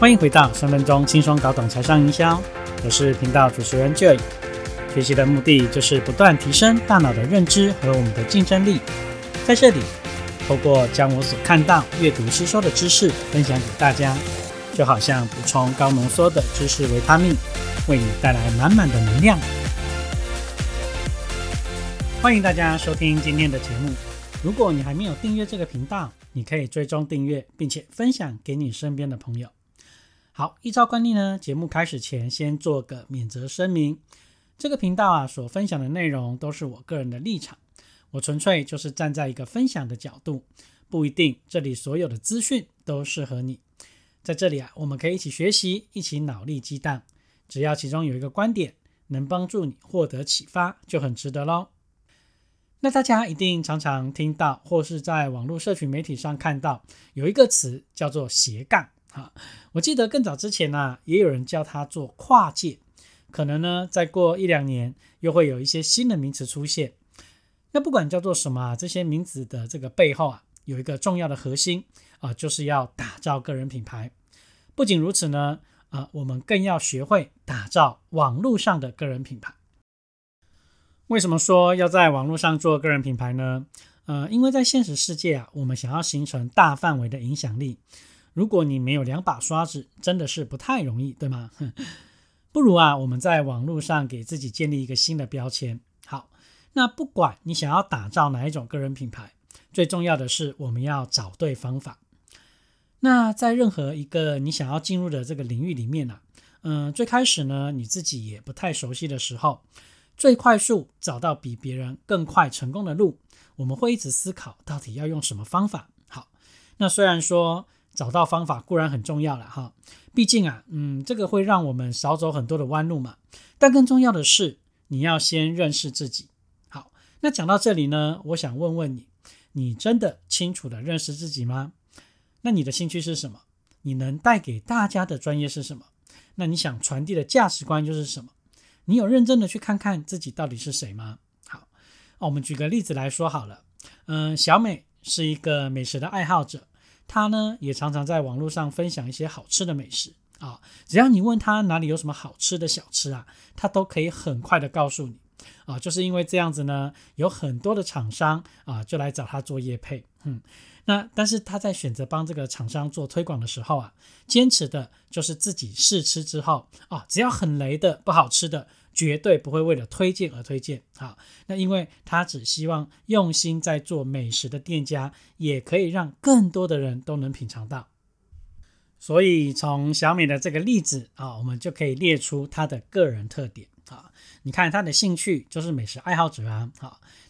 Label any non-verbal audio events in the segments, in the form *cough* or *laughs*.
欢迎回到三分钟轻松搞懂财商营销，我是频道主持人 Joy。学习的目的就是不断提升大脑的认知和我们的竞争力。在这里，透过将我所看到、阅读、吸收的知识分享给大家，就好像补充高浓缩的知识维他命，为你带来满满的能量。欢迎大家收听今天的节目。如果你还没有订阅这个频道，你可以追踪订阅，并且分享给你身边的朋友。好，依照惯例呢，节目开始前先做个免责声明。这个频道啊，所分享的内容都是我个人的立场，我纯粹就是站在一个分享的角度，不一定这里所有的资讯都适合你。在这里啊，我们可以一起学习，一起脑力激荡，只要其中有一个观点能帮助你获得启发，就很值得喽。那大家一定常常听到，或是在网络社群媒体上看到，有一个词叫做斜杠。啊，我记得更早之前呢，也有人叫它做跨界，可能呢，再过一两年又会有一些新的名词出现。那不管叫做什么，这些名词的这个背后啊，有一个重要的核心啊，就是要打造个人品牌。不仅如此呢，啊，我们更要学会打造网络上的个人品牌。为什么说要在网络上做个人品牌呢？呃，因为在现实世界啊，我们想要形成大范围的影响力。如果你没有两把刷子，真的是不太容易，对吗？*laughs* 不如啊，我们在网络上给自己建立一个新的标签。好，那不管你想要打造哪一种个人品牌，最重要的是我们要找对方法。那在任何一个你想要进入的这个领域里面呢，嗯，最开始呢，你自己也不太熟悉的时候，最快速找到比别人更快成功的路，我们会一直思考到底要用什么方法。好，那虽然说。找到方法固然很重要了哈，毕竟啊，嗯，这个会让我们少走很多的弯路嘛。但更重要的是，你要先认识自己。好，那讲到这里呢，我想问问你，你真的清楚的认识自己吗？那你的兴趣是什么？你能带给大家的专业是什么？那你想传递的价值观又是什么？你有认真的去看看自己到底是谁吗？好，我们举个例子来说好了。嗯，小美是一个美食的爱好者。他呢也常常在网络上分享一些好吃的美食啊，只要你问他哪里有什么好吃的小吃啊，他都可以很快的告诉你啊。就是因为这样子呢，有很多的厂商啊就来找他做业配，嗯，那但是他在选择帮这个厂商做推广的时候啊，坚持的就是自己试吃之后啊，只要很雷的不好吃的。绝对不会为了推荐而推荐，好，那因为他只希望用心在做美食的店家，也可以让更多的人都能品尝到。所以从小美的这个例子啊，我们就可以列出她的个人特点啊。你看她的兴趣就是美食爱好者啊，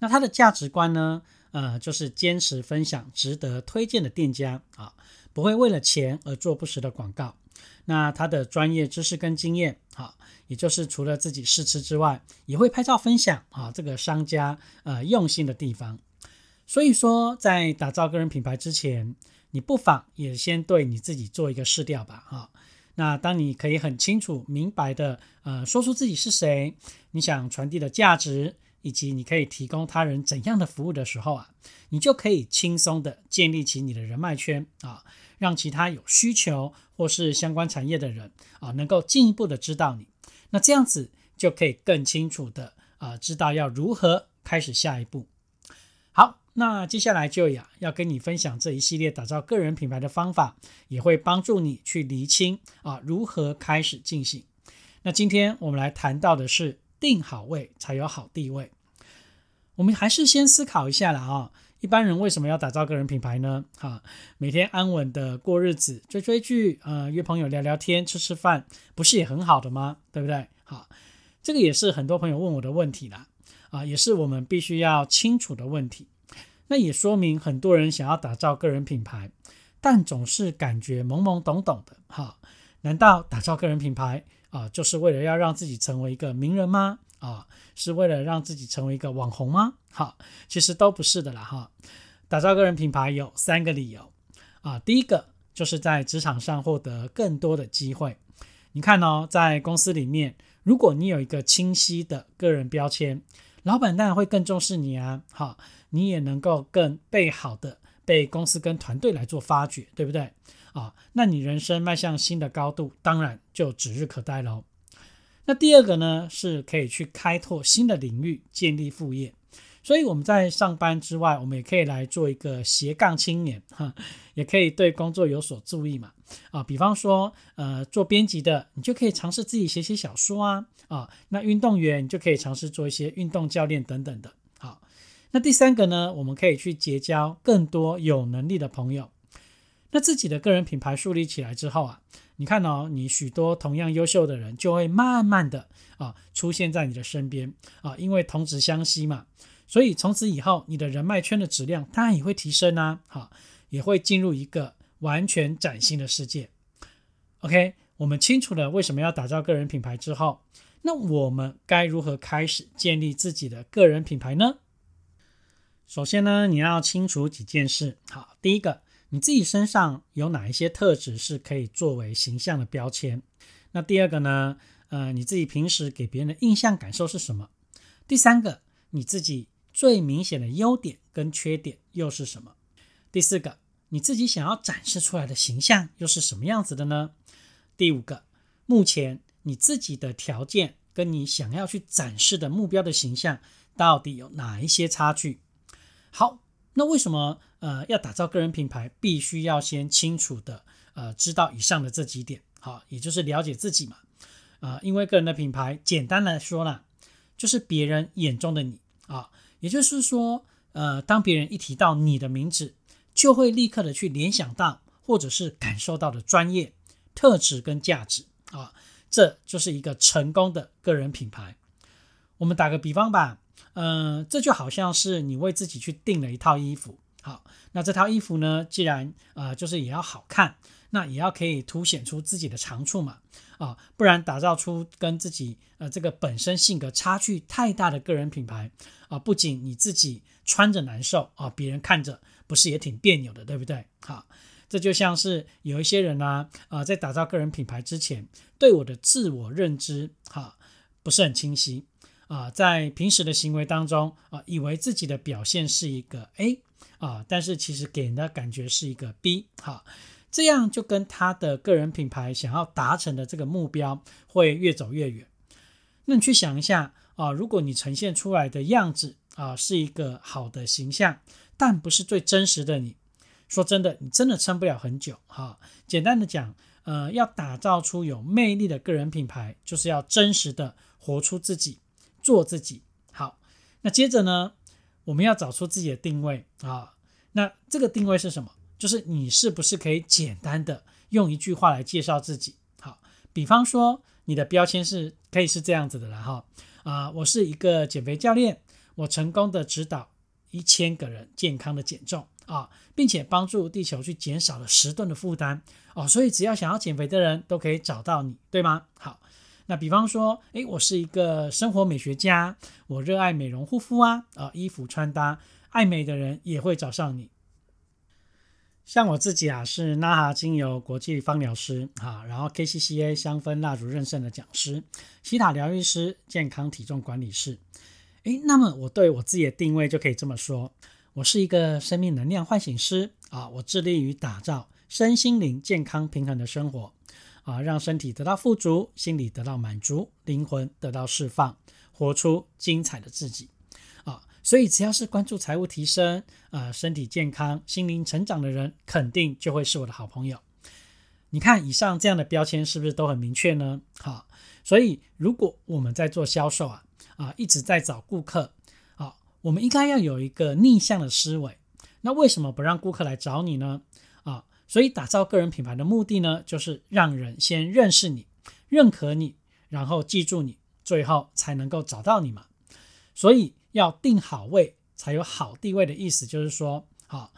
那她的价值观呢，呃，就是坚持分享值得推荐的店家啊，不会为了钱而做不实的广告。那他的专业知识跟经验，哈，也就是除了自己试吃之外，也会拍照分享啊，这个商家呃用心的地方。所以说，在打造个人品牌之前，你不妨也先对你自己做一个试调吧，哈。那当你可以很清楚明白的呃说出自己是谁，你想传递的价值，以及你可以提供他人怎样的服务的时候啊，你就可以轻松的建立起你的人脉圈啊。让其他有需求或是相关产业的人啊，能够进一步的知道你，那这样子就可以更清楚的啊，知道要如何开始下一步。好，那接下来就呀要跟你分享这一系列打造个人品牌的方法，也会帮助你去厘清啊如何开始进行。那今天我们来谈到的是定好位才有好地位。我们还是先思考一下了啊。一般人为什么要打造个人品牌呢？哈，每天安稳的过日子，追追剧，呃，约朋友聊聊天，吃吃饭，不是也很好的吗？对不对？好，这个也是很多朋友问我的问题啦，啊，也是我们必须要清楚的问题。那也说明很多人想要打造个人品牌，但总是感觉懵懵懂懂的。哈，难道打造个人品牌啊，就是为了要让自己成为一个名人吗？啊，是为了让自己成为一个网红吗？好，其实都不是的啦。哈，打造个人品牌有三个理由啊。第一个就是在职场上获得更多的机会。你看哦，在公司里面，如果你有一个清晰的个人标签，老板当然会更重视你啊。好，你也能够更被好的被公司跟团队来做发掘，对不对？啊，那你人生迈向新的高度，当然就指日可待喽。那第二个呢，是可以去开拓新的领域，建立副业。所以我们在上班之外，我们也可以来做一个斜杠青年 *laughs* 哈，也可以对工作有所注意嘛啊，比方说呃做编辑的，你就可以尝试自己写写小说啊啊，那运动员你就可以尝试做一些运动教练等等的。好，那第三个呢，我们可以去结交更多有能力的朋友。那自己的个人品牌树立起来之后啊，你看哦，你许多同样优秀的人就会慢慢的啊出现在你的身边啊，因为同质相吸嘛。所以从此以后，你的人脉圈的质量当然也会提升啊，好，也会进入一个完全崭新的世界。OK，我们清楚了为什么要打造个人品牌之后，那我们该如何开始建立自己的个人品牌呢？首先呢，你要清楚几件事。好，第一个，你自己身上有哪一些特质是可以作为形象的标签？那第二个呢，呃，你自己平时给别人的印象感受是什么？第三个，你自己。最明显的优点跟缺点又是什么？第四个，你自己想要展示出来的形象又是什么样子的呢？第五个，目前你自己的条件跟你想要去展示的目标的形象到底有哪一些差距？好，那为什么呃要打造个人品牌，必须要先清楚的呃知道以上的这几点？好，也就是了解自己嘛。啊，因为个人的品牌，简单来说啦，就是别人眼中的你啊。也就是说，呃，当别人一提到你的名字，就会立刻的去联想到或者是感受到的专业特质跟价值啊，这就是一个成功的个人品牌。我们打个比方吧，嗯，这就好像是你为自己去订了一套衣服，好，那这套衣服呢，既然啊，就是也要好看，那也要可以凸显出自己的长处嘛。啊，不然打造出跟自己呃这个本身性格差距太大的个人品牌啊，不仅你自己穿着难受啊，别人看着不是也挺别扭的，对不对？好，这就像是有一些人呢，啊，在打造个人品牌之前，对我的自我认知哈不是很清晰啊，在平时的行为当中啊，以为自己的表现是一个 A 啊，但是其实给人的感觉是一个 B 哈。这样就跟他的个人品牌想要达成的这个目标会越走越远。那你去想一下啊，如果你呈现出来的样子啊是一个好的形象，但不是最真实的你，说真的，你真的撑不了很久哈。简单的讲，呃，要打造出有魅力的个人品牌，就是要真实的活出自己，做自己。好，那接着呢，我们要找出自己的定位啊。那这个定位是什么？就是你是不是可以简单的用一句话来介绍自己？好，比方说你的标签是可以是这样子的了哈啊，我是一个减肥教练，我成功的指导一千个人健康的减重啊，并且帮助地球去减少了十吨的负担哦，所以只要想要减肥的人都可以找到你，对吗？好，那比方说，诶，我是一个生活美学家，我热爱美容护肤啊啊，衣服穿搭爱美的人也会找上你。像我自己啊，是纳哈精油国际芳疗师啊，然后 KCCA 香氛蜡烛认证的讲师，西塔疗愈师，健康体重管理师。诶，那么我对我自己的定位就可以这么说：我是一个生命能量唤醒师啊，我致力于打造身心灵健康平衡的生活啊，让身体得到富足，心理得到满足，灵魂得到释放，活出精彩的自己。啊所以，只要是关注财务提升、呃身体健康、心灵成长的人，肯定就会是我的好朋友。你看，以上这样的标签是不是都很明确呢？好，所以如果我们在做销售啊，啊一直在找顾客，啊，我们应该要有一个逆向的思维。那为什么不让顾客来找你呢？所以打造个人品牌的目的呢，就是让人先认识你、认可你，然后记住你，最后才能够找到你嘛。所以。要定好位才有好地位的意思，就是说，好，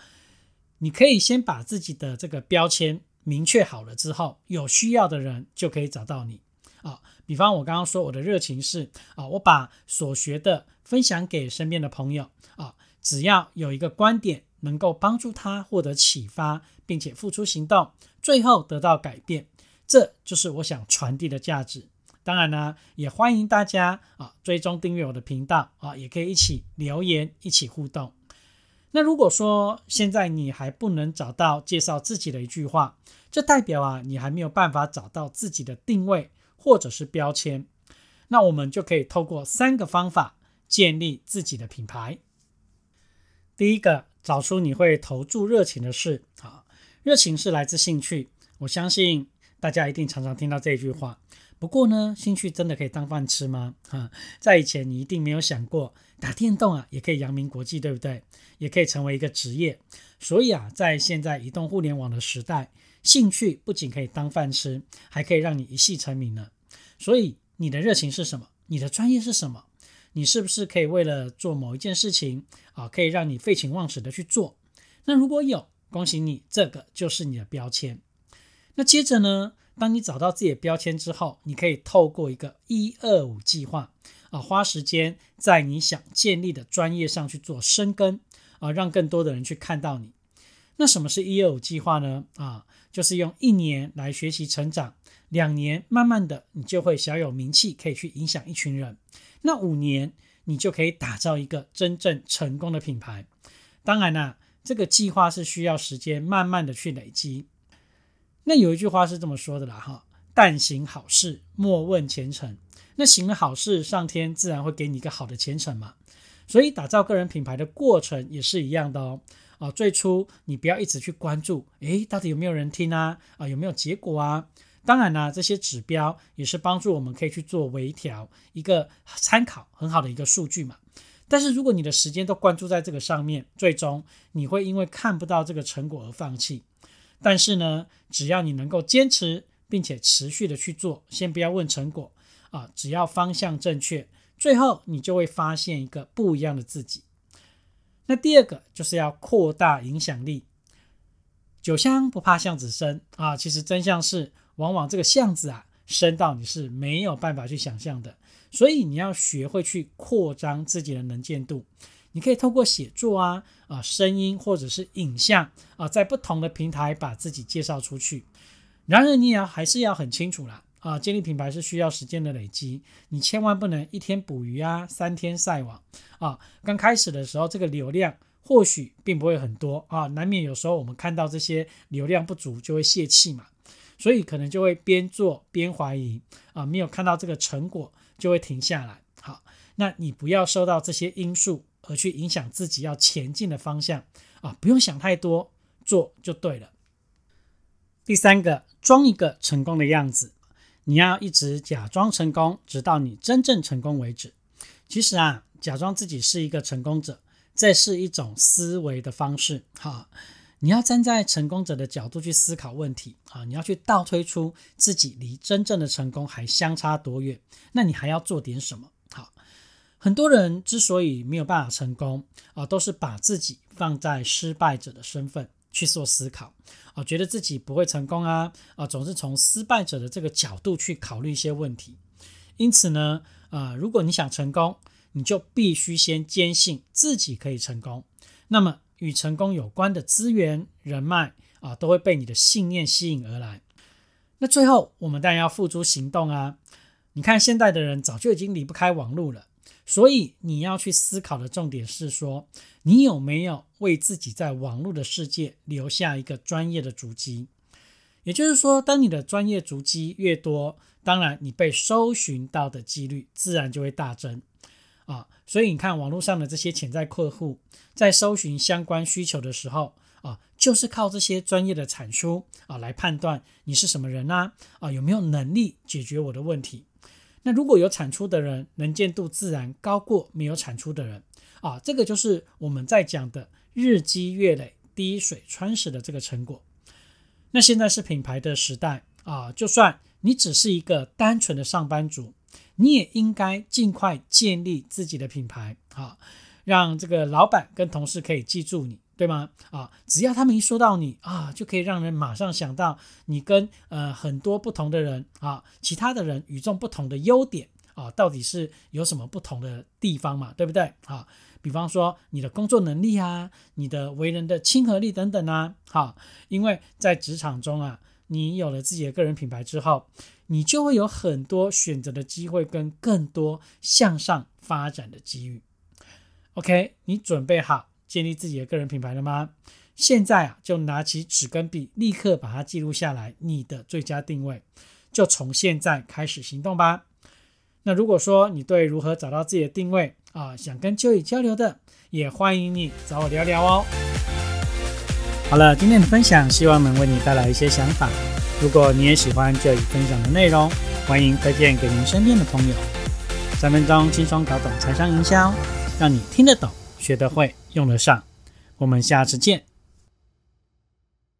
你可以先把自己的这个标签明确好了之后，有需要的人就可以找到你啊。比方我刚刚说我的热情是啊，我把所学的分享给身边的朋友啊，只要有一个观点能够帮助他获得启发，并且付出行动，最后得到改变，这就是我想传递的价值。当然呢，也欢迎大家啊追踪订阅我的频道啊，也可以一起留言，一起互动。那如果说现在你还不能找到介绍自己的一句话，这代表啊你还没有办法找到自己的定位或者是标签。那我们就可以透过三个方法建立自己的品牌。第一个，找出你会投注热情的事啊，热情是来自兴趣。我相信大家一定常常听到这句话。不过呢，兴趣真的可以当饭吃吗？啊，在以前你一定没有想过。打电动啊，也可以扬名国际，对不对？也可以成为一个职业。所以啊，在现在移动互联网的时代，兴趣不仅可以当饭吃，还可以让你一夕成名呢。所以，你的热情是什么？你的专业是什么？你是不是可以为了做某一件事情啊，可以让你废寝忘食的去做？那如果有，恭喜你，这个就是你的标签。那接着呢，当你找到自己的标签之后，你可以透过一个一二五计划。啊，花时间在你想建立的专业上去做深耕啊，让更多的人去看到你。那什么是一二五计划呢？啊，就是用一年来学习成长，两年慢慢的你就会小有名气，可以去影响一群人。那五年你就可以打造一个真正成功的品牌。当然啦，这个计划是需要时间慢慢的去累积。那有一句话是这么说的啦，哈，但行好事，莫问前程。那行了好事，上天自然会给你一个好的前程嘛。所以打造个人品牌的过程也是一样的哦。啊，最初你不要一直去关注，诶，到底有没有人听啊？啊，有没有结果啊？当然啦，这些指标也是帮助我们可以去做微调，一个参考很好的一个数据嘛。但是如果你的时间都关注在这个上面，最终你会因为看不到这个成果而放弃。但是呢，只要你能够坚持并且持续的去做，先不要问成果。啊，只要方向正确，最后你就会发现一个不一样的自己。那第二个就是要扩大影响力。酒香不怕巷子深啊，其实真相是，往往这个巷子啊深到你是没有办法去想象的。所以你要学会去扩张自己的能见度。你可以透过写作啊、啊声音或者是影像啊，在不同的平台把自己介绍出去。然而你也要还是要很清楚啦。啊，建立品牌是需要时间的累积，你千万不能一天捕鱼啊，三天晒网啊。刚开始的时候，这个流量或许并不会很多啊，难免有时候我们看到这些流量不足就会泄气嘛，所以可能就会边做边怀疑啊，没有看到这个成果就会停下来。好，那你不要受到这些因素而去影响自己要前进的方向啊，不用想太多，做就对了。第三个，装一个成功的样子。你要一直假装成功，直到你真正成功为止。其实啊，假装自己是一个成功者，这是一种思维的方式。哈，你要站在成功者的角度去思考问题啊，你要去倒推出自己离真正的成功还相差多远，那你还要做点什么？好，很多人之所以没有办法成功啊，都是把自己放在失败者的身份。去做思考啊，觉得自己不会成功啊啊，总是从失败者的这个角度去考虑一些问题。因此呢，啊，如果你想成功，你就必须先坚信自己可以成功。那么，与成功有关的资源、人脉啊，都会被你的信念吸引而来。那最后，我们当然要付诸行动啊。你看，现代的人早就已经离不开网络了。所以你要去思考的重点是说，你有没有为自己在网络的世界留下一个专业的足迹？也就是说，当你的专业足迹越多，当然你被搜寻到的几率自然就会大增啊。所以你看，网络上的这些潜在客户在搜寻相关需求的时候啊，就是靠这些专业的产出啊来判断你是什么人啊啊有没有能力解决我的问题。那如果有产出的人，能见度自然高过没有产出的人啊，这个就是我们在讲的日积月累、滴水穿石的这个成果。那现在是品牌的时代啊，就算你只是一个单纯的上班族，你也应该尽快建立自己的品牌啊，让这个老板跟同事可以记住你。对吗？啊，只要他们一说到你啊，就可以让人马上想到你跟呃很多不同的人啊，其他的人与众不同的优点啊，到底是有什么不同的地方嘛？对不对？啊，比方说你的工作能力啊，你的为人的亲和力等等啊，好，因为在职场中啊，你有了自己的个人品牌之后，你就会有很多选择的机会跟更多向上发展的机遇。OK，你准备好？建立自己的个人品牌了吗？现在啊，就拿起纸跟笔，立刻把它记录下来，你的最佳定位，就从现在开始行动吧。那如果说你对如何找到自己的定位啊，想跟秋雨交流的，也欢迎你找我聊聊哦。好了，今天的分享希望能为你带来一些想法。如果你也喜欢这一分享的内容，欢迎推荐给您身边的朋友。三分钟轻松搞懂财商营销，让你听得懂、学得会、用得上。我们下次见。